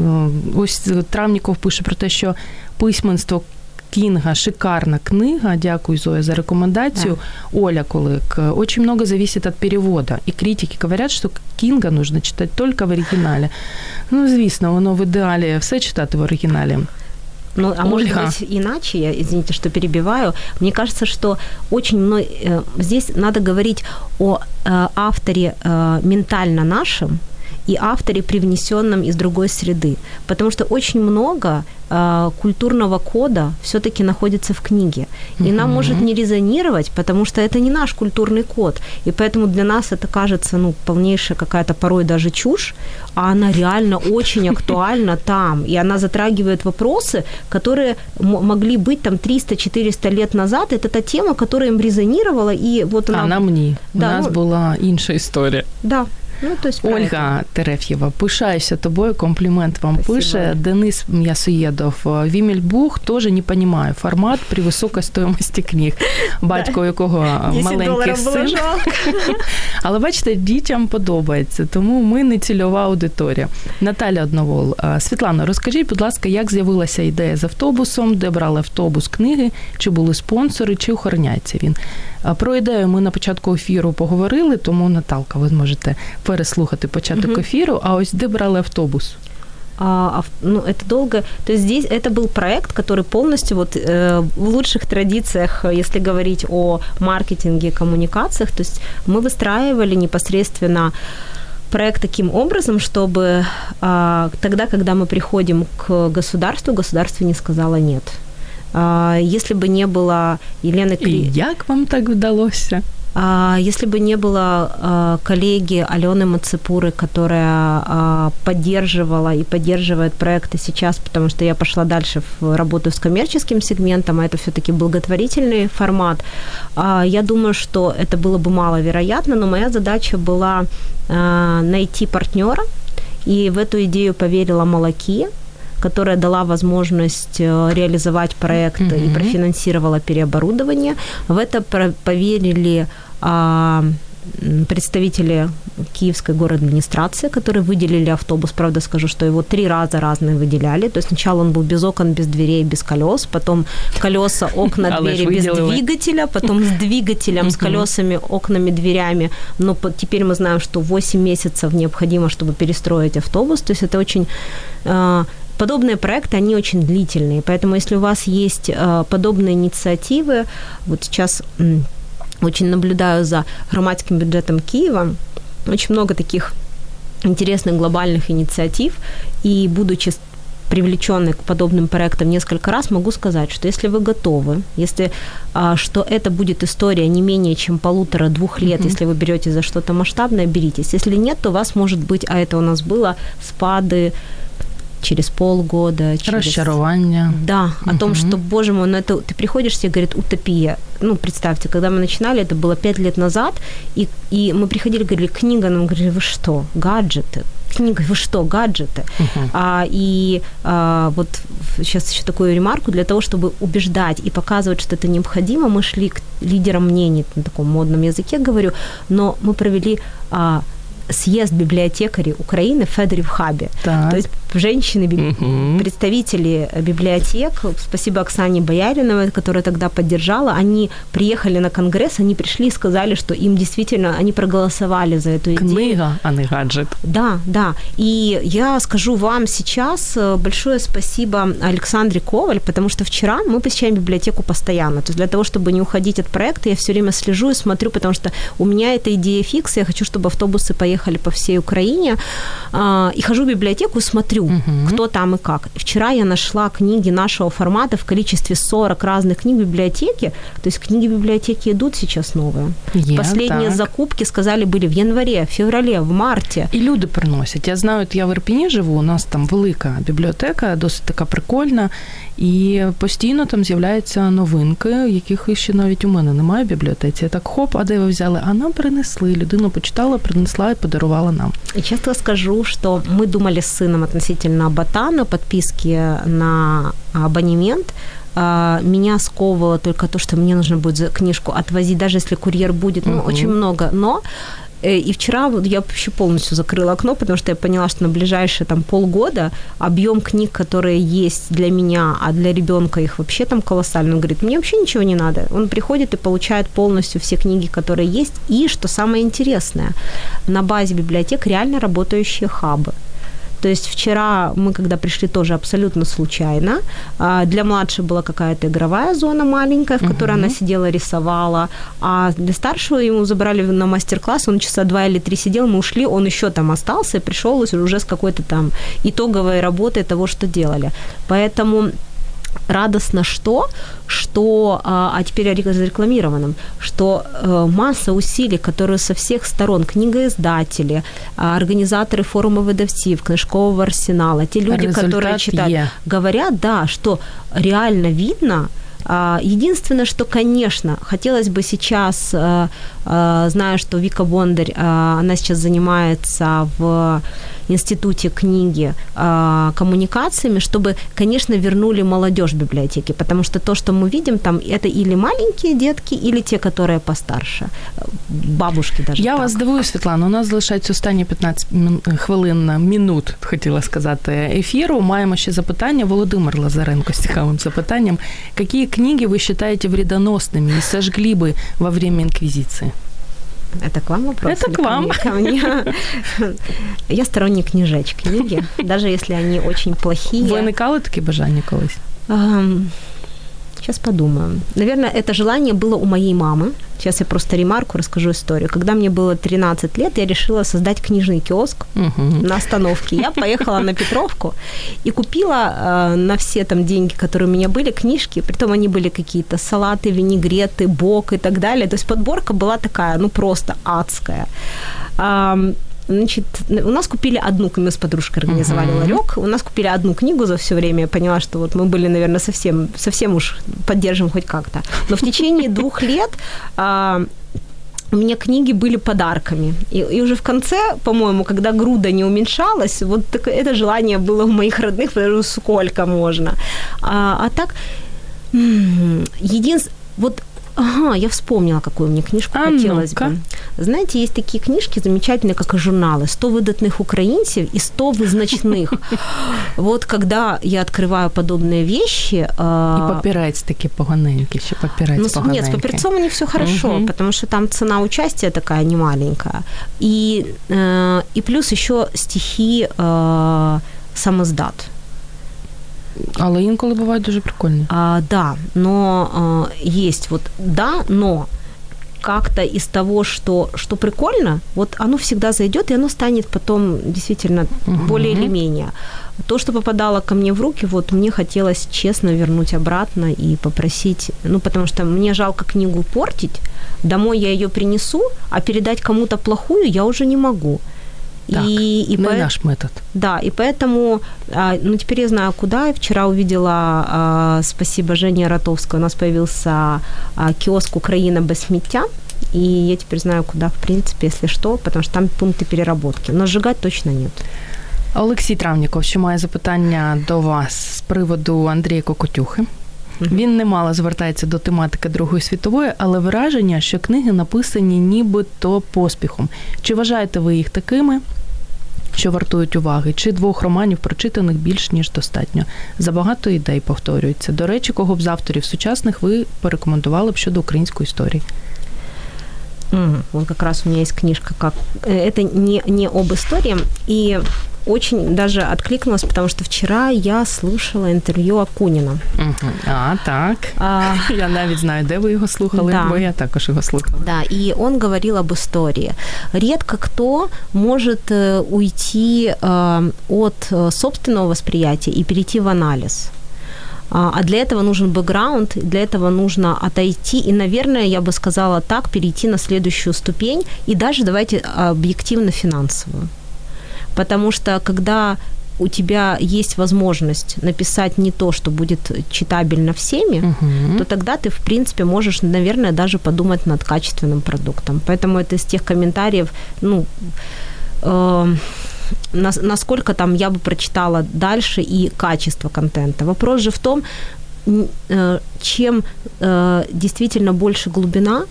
ось Травніков пише про те, що письменство. Кінга шикарна книга. Дякую, Зоя, за рекомендацию. Да. Оля Кулик. Очень много зависит от перевода. И критики говорят, что Кінга нужно читать только в оригинале. Ну, звісно, воно в ідеалі все читати в оригіналі. Ну, а Ольга. может быть иначе, я, извините, что перебиваю. Мне кажется, что очень много... Э, здесь надо говорить о э, авторе э, ментально нашем, и авторе, привнесенном из другой среды. Потому что очень много э, культурного кода все-таки находится в книге. И mm-hmm. нам может не резонировать, потому что это не наш культурный код. И поэтому для нас это кажется ну, полнейшая какая-то порой даже чушь, а она реально очень актуальна там. И она затрагивает вопросы, которые могли быть там 300-400 лет назад. Это та тема, которая им резонировала. И вот она... А нам ні. Да, У нас ну... була інша історія. Да. Ну, то есть Ольга Тереф'єва, пишаюся тобою, комплімент вам Спасибо. пише. Денис М'ясоєдов, Вімельбух теж не розумію формат при високій стоїмості книг, батько якого маленький син. Але бачите, дітям подобається, тому ми не цільова аудиторія. Наталя Одновол, Світлана, розкажіть, будь ласка, як з'явилася ідея з автобусом, де брали автобус книги, чи були спонсори, чи охороняється він? Про ідею ми на початку ефіру поговорили, тому Наталка, ви зможете переслухати початок угу. ефіру. А ось де брали автобус? А, ну, это долго. То есть здесь это был проект, который полностью вот э, в лучших традициях, если говорить о маркетинге, коммуникациях, то есть мы выстраивали непосредственно проект таким образом, чтобы э, тогда, когда мы приходим к государству, государство не сказало нет. А, если бы не было Елены Кли... И як вам так вдалося? А, если бы не было а, коллеги Алены Мацепуры, которая поддерживала и поддерживает проекты сейчас, потому что я пошла дальше в работу с коммерческим сегментом, а это все-таки благотворительный формат, я думаю, что это было бы маловероятно, но моя задача была найти партнера, и в эту идею поверила Молоки, которая дала возможность э, реализовать проект mm-hmm. и профинансировала переоборудование. В это поверили а, представители Киевской город администрации, которые выделили автобус. Правда, скажу, что его три раза разные выделяли. То есть сначала он был без окон, без дверей, без колес, потом колеса, окна, двери без двигателя, потом с двигателем, с колесами, окнами, дверями. Но теперь мы знаем, что 8 месяцев необходимо, чтобы перестроить автобус. То есть это очень а, подобные проекты, они очень длительные, поэтому если у вас есть э, подобные инициативы, вот сейчас очень наблюдаю за громадским бюджетом Киева, очень много таких интересных глобальных инициатив, и будучи привлеченной к подобным проектам несколько раз, могу сказать, что если вы готовы, если а, что это будет история не менее чем полутора-двух лет, mm-hmm. если вы берете за что-то масштабное, беритесь. Если нет, то у вас может быть, а это у нас было, спады, через полгода. Через... Расчарование. Да, о угу. том, что, боже мой, ну это ты приходишь, тебе говорит утопия. Ну, представьте, когда мы начинали, это было пять лет назад, и, и мы приходили, говорили, книга, нам говорили, вы что, гаджеты? Книга, вы что, гаджеты? Uh-huh. А, и а, вот сейчас еще такую ремарку, для того, чтобы убеждать и показывать, что это необходимо, мы шли к лидерам мнений, на таком модном языке говорю, но мы провели а, съезд библиотекарей Украины в Федоре Хабе. Так. То есть женщины, угу. представители библиотек, спасибо Оксане Бояриновой, которая тогда поддержала, они приехали на конгресс, они пришли и сказали, что им действительно, они проголосовали за эту идею. Книга, а не гаджет. Да, да. И я скажу вам сейчас э, большое спасибо Александре Коваль, потому что вчера мы посещаем библиотеку постоянно. То есть для того, чтобы не уходить от проекта, я все время слежу и смотрю, потому что у меня эта идея фикс, я хочу, чтобы автобусы поехали по всей Украине. А, и хожу в библиотеку и смотрю, угу. кто там и как. Вчера я нашла книги нашего формата в количестве 40 разных книг в библиотеке. То есть книги библиотеки идут сейчас новые. Yeah, Последние так. закупки, сказали, были в январе, в феврале, в марте. І люди приносять. Я знаю, от я в Ірпіні живу, у нас там велика бібліотека, досить така прикольна. І постійно там з'являються новинки, яких ще навіть у мене немає в бібліотеці. Я так хоп, а де ви взяли? А нам принесли. Людина почитала, принесла і подарувала нам. И часто скажу, что мы думали с сыном относительно ботана, подписки на абонемент, а, меня сковывало только то, что мне нужно будет книжку отвозить, даже если курьер будет, ну, угу. очень много. Но Э, и вчера вот я вообще полностью закрыла окно, потому что я поняла, что на ближайшие там полгода объем книг, которые есть для меня, а для ребенка их вообще там колоссальный. Он говорит, мне вообще ничего не надо. Он приходит и получает полностью все книги, которые есть. И, что самое интересное, на базе библиотек реально работающие хабы. То есть вчера мы, когда пришли, тоже абсолютно случайно. А, для младшей была какая-то игровая зона маленькая, в которой угу. она сидела, рисовала. А для старшего ему забрали на мастер-класс, он часа два или три сидел, мы ушли, он еще там остался пришел уже с какой-то там итоговой работой того, что делали. Поэтому радостно что, что, а, а теперь о зарекламированном, что э, масса усилий, которые со всех сторон, книгоиздатели, а, организаторы форума выдавців, книжкового арсенала, те люди, Результат которые читают, е. говорят, да, что реально видно, Единственное, что, конечно, хотелось бы сейчас, э, э, знаю, что Вика Бондарь, она сейчас занимается в институте книги э, коммуникациями, чтобы, конечно, вернули молодежь в библиотеки, потому что то, что мы видим там, это или маленькие детки, или те, которые постарше, бабушки даже. Я так. вас здивую, Світлана, у нас залишається останні 15 хвилин, минут, хотіла сказати, ефіру. Маємо ще запитання. Володимир Лазаренко з цікавим запитанням. Які книги ви вважаєте вредоносными и сожгли бы во время инквизиции? Это к вам вопрос? Это к вам. Ко мне? Ко мне? Я сторонник книжеч книги, даже если они очень плохие. Виникали такі бажання колись? Сейчас подумаю. Наверное, это желание было у моей мамы. Сейчас я просто ремарку расскажу историю. Когда мне было 13 лет, я решила создать книжный киоск uh-huh. на остановке. Я поехала на Петровку и купила э, на все там деньги, которые у меня были, книжки. Притом они были какие-то салаты, винегреты, бок и так далее. То есть подборка была такая, ну просто адская. Значит, у нас купили одну, мы с подружкой организовали uh-huh. ларек, у нас купили одну книгу за все время, я поняла, что вот мы были, наверное, совсем, совсем уж поддержим хоть как-то. Но в течение двух лет а, у меня книги были подарками. И, и уже в конце, по-моему, когда груда не уменьшалась, вот так, это желание было у моих родных, потому что сколько можно. А, а так, единственное, вот Ага, я вспомнила, какую мне книжку а хотелось ну-ка. бы. Знаете, есть такие книжки замечательные, как и журналы. 100 выдатных украинцев и 100 вызначных. Вот когда я открываю подобные вещи... А, и папирать такие поганенькие, еще папирать ну, Нет, с папирцом у них все хорошо, потому что там цена участия такая немаленькая. И, э, и плюс еще стихи э, самоздат. Але інколи бувають дуже прикольні. А, да, но а, есть вот да, но как-то из того, что, что прикольно, вот оно всегда зайдет, и оно станет потом действительно угу. более или менее. То, что попадало ко мне в руки, вот мне хотелось честно вернуть обратно и попросить, ну, потому что мне жалко книгу портить, домой я ее принесу, а передать кому-то плохую я уже не могу. Так, и, и ну по... наш метод. Да, и поэтому, ну, теперь я знаю, куда. Вчера увидела, спасибо Жене Ротовской, у нас появился киоск «Украина без сміття», и я теперь знаю, куда, в принципе, если что, потому что там пункты переработки. Но сжигать точно нет. Олексій Травніков, що має запитання до вас з приводу Андрія Кокотюхи. Він немало звертається до тематики Другої світової, але враження, що книги написані нібито поспіхом. Чи вважаєте ви їх такими? що вартують уваги, чи двох романів, прочитаних більш ніж достатньо. Забагато ідей повторюється. До речі, кого б з авторів сучасних ви порекомендували б щодо української історії? Mm, вот как раз у меня есть книжка, как э, это не, не об истории, и очень даже откликнулась, потому что вчера я слушала интервью Акунина. Угу. А, так. А, я навіть знаю, де ви його слухали, да. бо я також його слухала. Да, и он говорил об истории. Редко кто может уйти э, от собственного восприятия и перейти в анализ. А, а для этого нужен бэкграунд, для этого нужно отойти и, наверное, я бы сказала так, перейти на следующую ступень и даже давайте объективно финансовую. Потому что когда у тебя есть возможность написать не то, что будет читабельно всеми, угу. то тогда ты, в принципе, можешь, наверное, даже подумать над качественным продуктом. Поэтому это из тех комментариев, ну, э, насколько там я бы прочитала дальше и качество контента. Вопрос же в том, э, чем э, действительно больше глубина,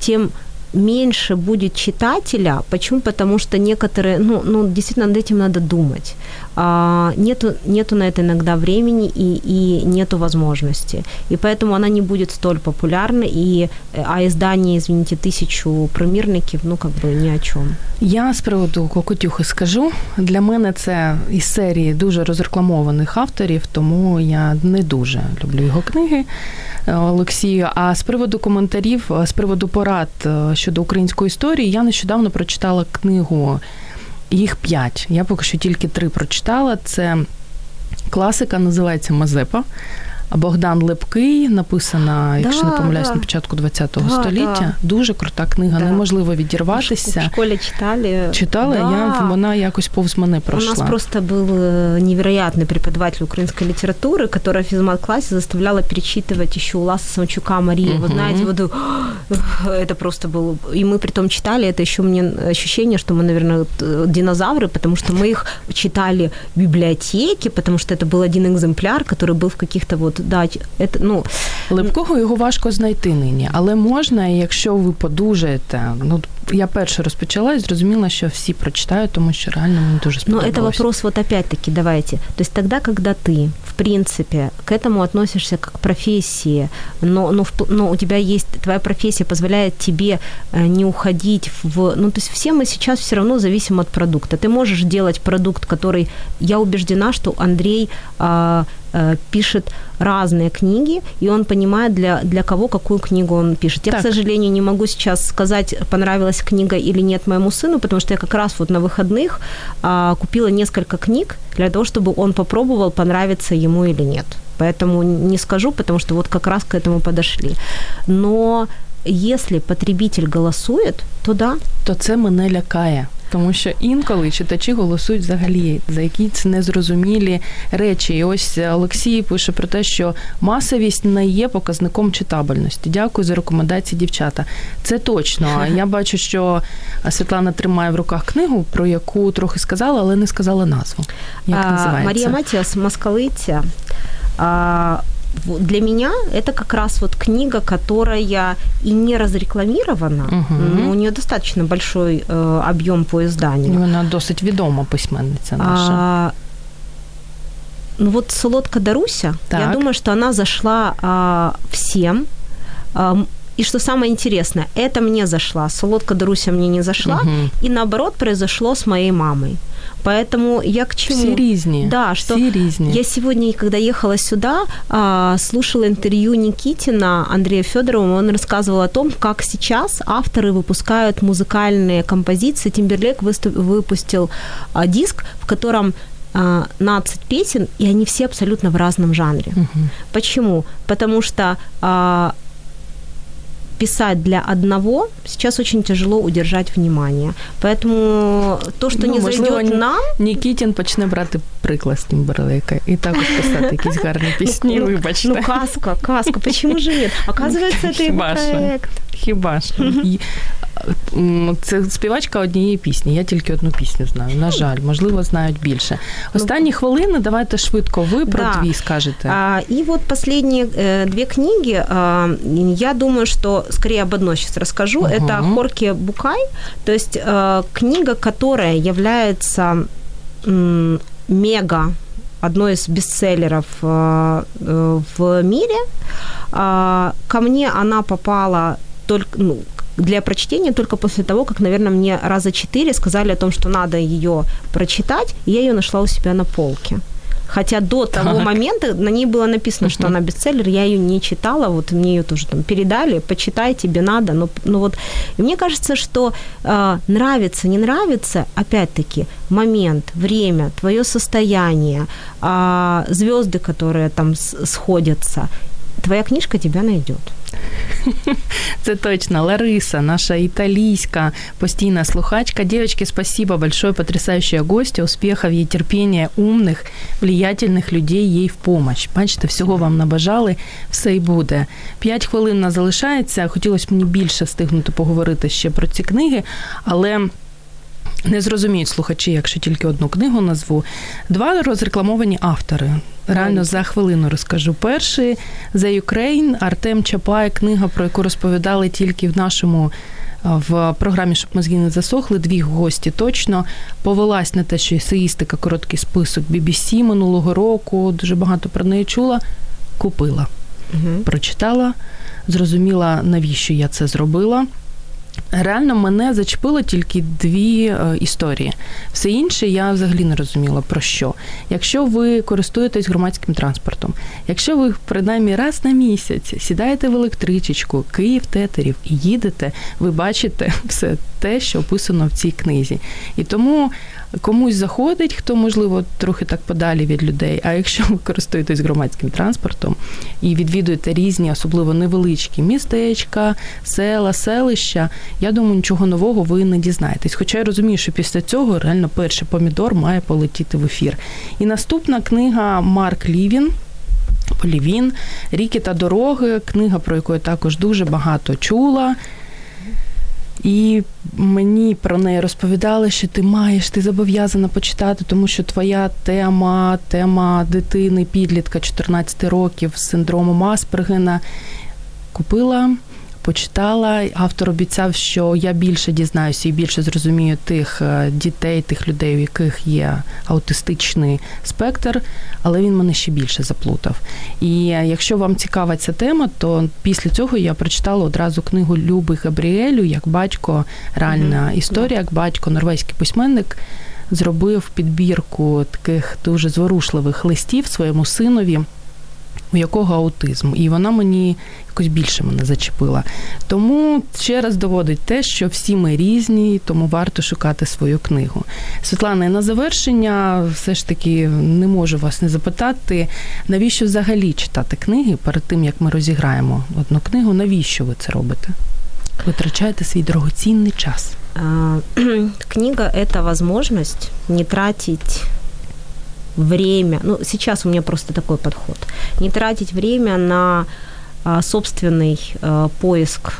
тем меньше будет читателя. Почему? Потому что некоторые, ну, ну действительно над этим надо думать. а, нету, нету на это иногда времени и, и нету возможности. И поэтому она не будет столь популярна, и, а издание, извините, тысячу примірників, ну, как бы ни о чем. Я з приводу Кокотюхи скажу. Для мене це із серії дуже розрекламованих авторів, тому я не дуже люблю його книги. Е, Олексію. А з приводу коментарів, е, з приводу порад е, щодо української історії, я нещодавно прочитала книгу. Їх п'ять. Я поки що тільки три прочитала. Це класика, називається Мазепа. Богдан Лепкий, написана, якщо Да, не помиляюсь, да. на початку ХХ Да, століття. да. Дуже крута книга, Да. неможливо В відірватися. школе читали. Читала, Да. я вона якось повз мене пройшла. У нас просто был э, невероятный преподаватель украинской литературы, которая в физмат-классе заставляла перечитывать еще Уласа Самчука Марии. Вы Мгм. знаете, вот э, это просто было... И мы притом читали, это еще мне ощущение, что мы, наверное, вот, э, динозавры, потому что мы их читали в библиотеке, потому что это был один экземпляр, который был в каких-то вот... Да, это, ну, Липкого його важко знайти нині, але можна, і якщо ви подужаєте. Ну я перше розпочала і зрозуміла, що всі прочитають, тому що реально мені дуже Но сподобалось. это вопрос вот опять-таки, давайте. То есть тогда, когда ты, в принципе, к этому относишься как к профессии, но, но, в- но у тебя есть, твоя профессия позволяет тебе э, не уходить в... Ну, то есть все мы сейчас все равно зависим от продукта. Ты можешь делать продукт, который... Я убеждена, что Андрей а, э, пишет разные книги, и он понимает, для, для кого какую книгу он пишет. Я, Так. к сожалению, не могу сейчас сказать, понравилась книга или нет моему сыну, потому что я как раз вот на выходных а, купила несколько книг для того, чтобы он попробовал, понравится ему или нет. Поэтому не скажу, потому что вот как раз к этому подошли. Но если потребитель голосует, то да, то це мене лякає. Тому що інколи читачі голосують взагалі за якісь незрозумілі речі. І ось Олексій пише про те, що масовість не є показником читабельності. Дякую за рекомендації, дівчата. Це точно. Я бачу, що Світлана тримає в руках книгу, про яку трохи сказала, але не сказала назву. Як А, називається? Мария Матиас «Москалыця». А, Для меня это как раз вот книга, которая и не разрекламирована, Мгм. но у нее достаточно большой э, объем по изданию. Вона досить відома письменниця наша. А, ну вот «Солодка Даруся», я Так. думаю, что она зашла а, всем. Ам, и что самое интересное, это мне зашла, «Солодка Даруся» мне не зашла, Мгм. и наоборот произошло с моей мамой. Поэтому я к чему? Всі різні. Да, что Всі різні. я сегодня, когда ехала сюда, а, слушала интервью Никитина Андрея Федорова. Он рассказывал о том, как сейчас авторы выпускают музыкальные композиции. Тимберлейк выступ- выпустил а, диск, в котором а, 12 песен, и они все абсолютно в разном жанре. Мгм. Почему? Потому что а, писать для одного сейчас очень тяжело удержать внимание. Поэтому то, что Ну, не можливо, зайдет ні- нам, Нікітін почне брати приклад з Тімберлейка і також писати якісь гарні пісні. Ну, вибачте. Ну, каска, каска, почему же нет? Оказывается, это его Хіба що? проект. Хіба ж? І, м, Це співачка однієї пісні. Я тільки одну пісню знаю. На жаль, можливо, знають більше. Останні хвилини, давайте швидко. Ви про Да. дві скажете. А, и вот последние э, две книги, а, я думаю, что скорее об одной сейчас расскажу. Мгм. Это Хорки Букай, то есть э, книга, которая является м, мега одной из бестселлеров э, э, в мире. А, ко мне она попала только, ну, для прочтения только после того, как, наверное, мне раза четыре сказали о том, что надо ее прочитать, и я ее нашла у себя на полке. Хотя до того Так. момента на ней было написано, что она бестселлер, я ее не читала, вот мне ее тоже там передали, почитай, тебе надо, но, ну вот, и мне кажется, что э, нравится, не нравится, опять-таки, момент, время, твое состояние, э, звезды, которые там сходятся, твоя книжка тебя найдет. Це точно. Лариса, наша італійська постійна слухачка. Девочки, спасибо большое, потрясающая гостья. Успехов ей, терпения, умных, влиятельних людей ей в помощь. Бачите, всього вам набажали, все й буде. П'ять хвилин нас залишається. Хотілося б мені більше встигнути поговорити ще про ці книги, але. Не зрозуміють слухачі, якщо тільки одну книгу назву. Два розрекламовані автори. Реально за хвилину розкажу. Перший The Ukraine, Артем Чапай, книга, про яку розповідали тільки в нашому в програмі, щоб мозги не засохли, дві гості точно повелась на те, що есеїстика, короткий список BBC минулого року, дуже багато про неї чула. Купила, угу. прочитала, зрозуміла, навіщо я це зробила. Реально мене зачепило тільки дві е, історії. Все інше я взагалі не розуміла про що. Якщо ви користуєтесь громадським транспортом, якщо ви принаймні раз на місяць сідаєте в електричечку, Київ тетерів і їдете, ви бачите все те, що описано в цій книзі. І тому комусь заходить, хто, можливо, трохи так подалі від людей. А якщо ви користуєтесь громадським транспортом і відвідуєте різні, особливо невеличкі містечка, села, селища, я думаю, нічого нового ви не дізнаєтесь. Хоча я розумію, що після цього реально перший помідор має полетіти в ефір. І наступна книга Марк Лівін. Лівін, Ріки та дороги, книга, про яку я також дуже багато чула. І мені про неї розповідали, що ти маєш, ти зобов'язана почитати, тому що твоя тема, тема дитини, підлітка 14 років з синдромом Аспергена купила почитала. Автор обіцяв, що я більше дізнаюся і більше зрозумію тих е, дітей, тих людей, у яких є аутистичний спектр, але він мене ще більше заплутав. І якщо вам цікава ця тема, то після цього я прочитала одразу книгу Люби Габріелю як батько, реальна mm-hmm. історія, як батько, норвезький письменник. Зробив підбірку таких дуже зворушливих листів своєму синові у якого аутизм, і вона мені якось більше мене зачепила. Тому ще раз доводить те, що всі ми різні, тому варто шукати свою книгу. Світлана, на завершення все ж таки не можу вас не запитати, навіщо взагалі читати книги перед тим, як ми розіграємо одну книгу, навіщо ви це робите? Витрачаєте свій дорогоцінний час. Книга – это возможность не тратить время, ну, сейчас у меня просто такой подход, не тратить время на а, собственный а, поиск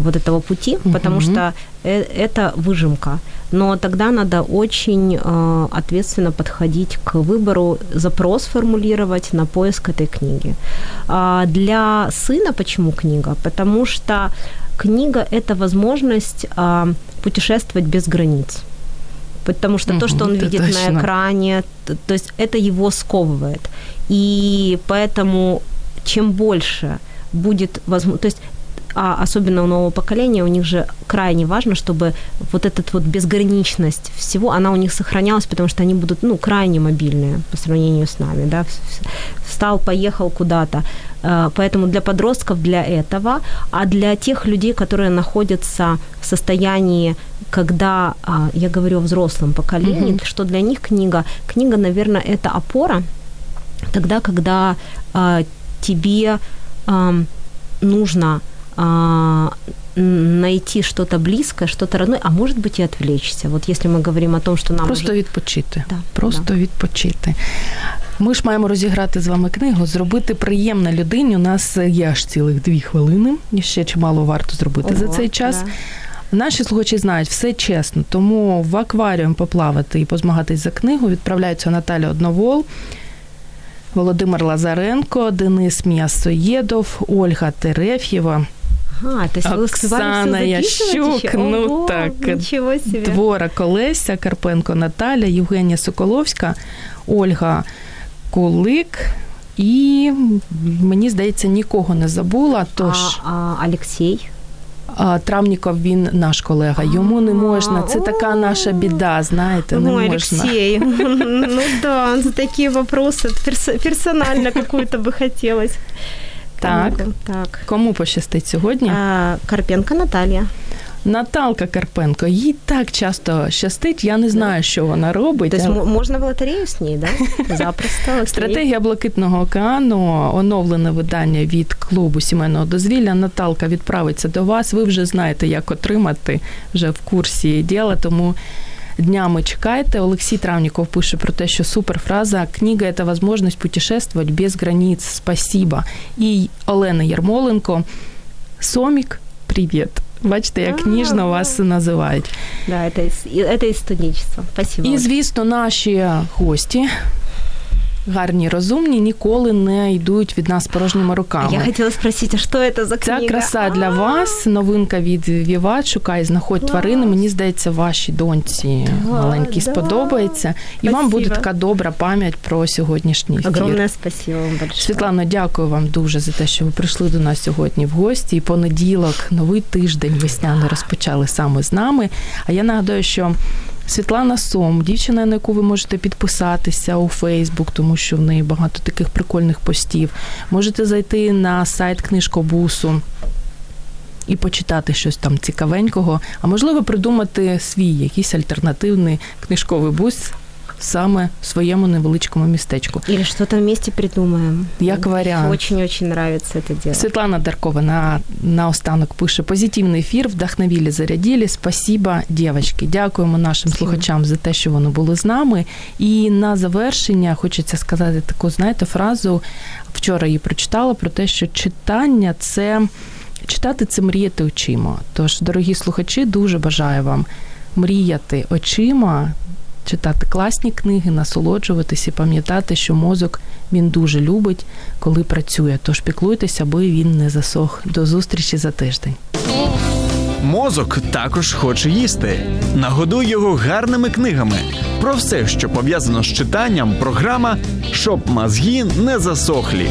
вот этого пути, угу. потому что э, это выжимка. Но тогда надо очень э, ответственно подходить к выбору, запрос формулировать на поиск этой книги. А для сына почему книга? Потому что книга это возможность э, путешествовать без границ потому что угу, то, что он видит точно. на экране, то, то есть это его сковывает. И поэтому чем больше будет возможно, то есть а особенно у нового поколения, у них же крайне важно, чтобы вот эта вот безграничность всего, она у них сохранялась, потому что они будут, ну, крайне мобильные по сравнению с нами, да, встал, поехал куда-то. Э, поэтому для подростков для этого, а для тех людей, которые находятся в состоянии, когда, а, я говорю о взрослом поколении, mm-hmm. что для них книга, книга, наверное, это опора, тогда, когда а, тебе нужно а, найти что-то близкое, что-то родное, а может быть и отвлечься. Вот если мы говорим о том, що нам просто уже... відпочити. Да, просто да. відпочити. Ми ж маємо розіграти з вами книгу, зробити приємне людині. У нас є аж цілих дві хвилини. І ще чимало варто зробити Ого, за цей час. Да. Наші слухачі знають все чесно, тому в акваріум поплавати і позмагатись за книгу відправляються Наталя Одновол, Володимир Лазаренко, Денис М'ясоєдов, Ольга Тереф'єва. Ага, то есть Оксана Ящук, ну Ого, так, себе. Двора Колеся, Карпенко Наталя, Євгенія Соколовська, Ольга Кулик. І мені здається, нікого не забула. Тож а, а Олексій. Травніков він наш колега. Йому не можна. Це така наша біда, знаєте, не Ой, можна. Алексей, ну да, такі вопроси персонально какую-то би хотілося. Так. так. Кому пощастить сьогодні? А, Карпенко Наталія. Наталка Карпенко, їй так часто щастить, я не знаю, що вона робить. Тобто але... можна в лотерею з ній, да? Запросто. Окей. Стратегія Блакитного океану, оновлене видання від клубу сімейного дозвілля. Наталка відправиться до вас. Ви вже знаєте, як отримати вже в курсі діла, тому днями чекайте. Олексій Травніков пише про те, що супер фраза «Книга – це можливість путешествовать без границ. Спасибо. І Олена Ярмоленко Сомік, привіт. Бачите, як ніжно вас називають. Да, це, це і. Спасибо. І, звісно, наші гості. Гарні, розумні, ніколи не йдуть від нас порожніми руками. Я хотіла спросити, що це за книга? Ця краса для вас, новинка від Віват, шукай, знаходь тварини. Мені здається, вашій доньці маленькій сподобається. І вам буде така добра пам'ять про сьогоднішній ефір. Огромне спасибо вам большое. Світлано, дякую вам дуже за те, що ви прийшли до нас сьогодні в гості. І понеділок, новий тиждень весняний розпочали саме з нами. А я нагадую, що Світлана Сом, дівчина, на яку ви можете підписатися у Фейсбук, тому що в неї багато таких прикольних постів. Можете зайти на сайт книжкобусу. І почитати щось там цікавенького, а можливо придумати свій якийсь альтернативний книжковий бус саме в своєму невеличкому містечку. Или что-то вместе придумаем. Як варіант. Очень-очень нравится это дело. Світлана Даркова на, на останок пише позитивний ефір, вдохновили, зарядили. Спасибо, дівчатки. Дякуємо нашим Спасибо. слухачам за те, що вони були з нами. І на завершення хочеться сказати таку, знаєте, фразу. Вчора її прочитала про те, що читання це читати це мріяти очима. Тож, дорогі слухачі, дуже бажаю вам мріяти очима, читати класні книги, насолоджуватись і пам'ятати, що мозок він дуже любить, коли працює. Тож піклуйтесь, аби він не засох. До зустрічі за тиждень. Мозок також хоче їсти. Нагодуй його гарними книгами. Про все, що пов'язано з читанням, програма щоб мозги не засохлі.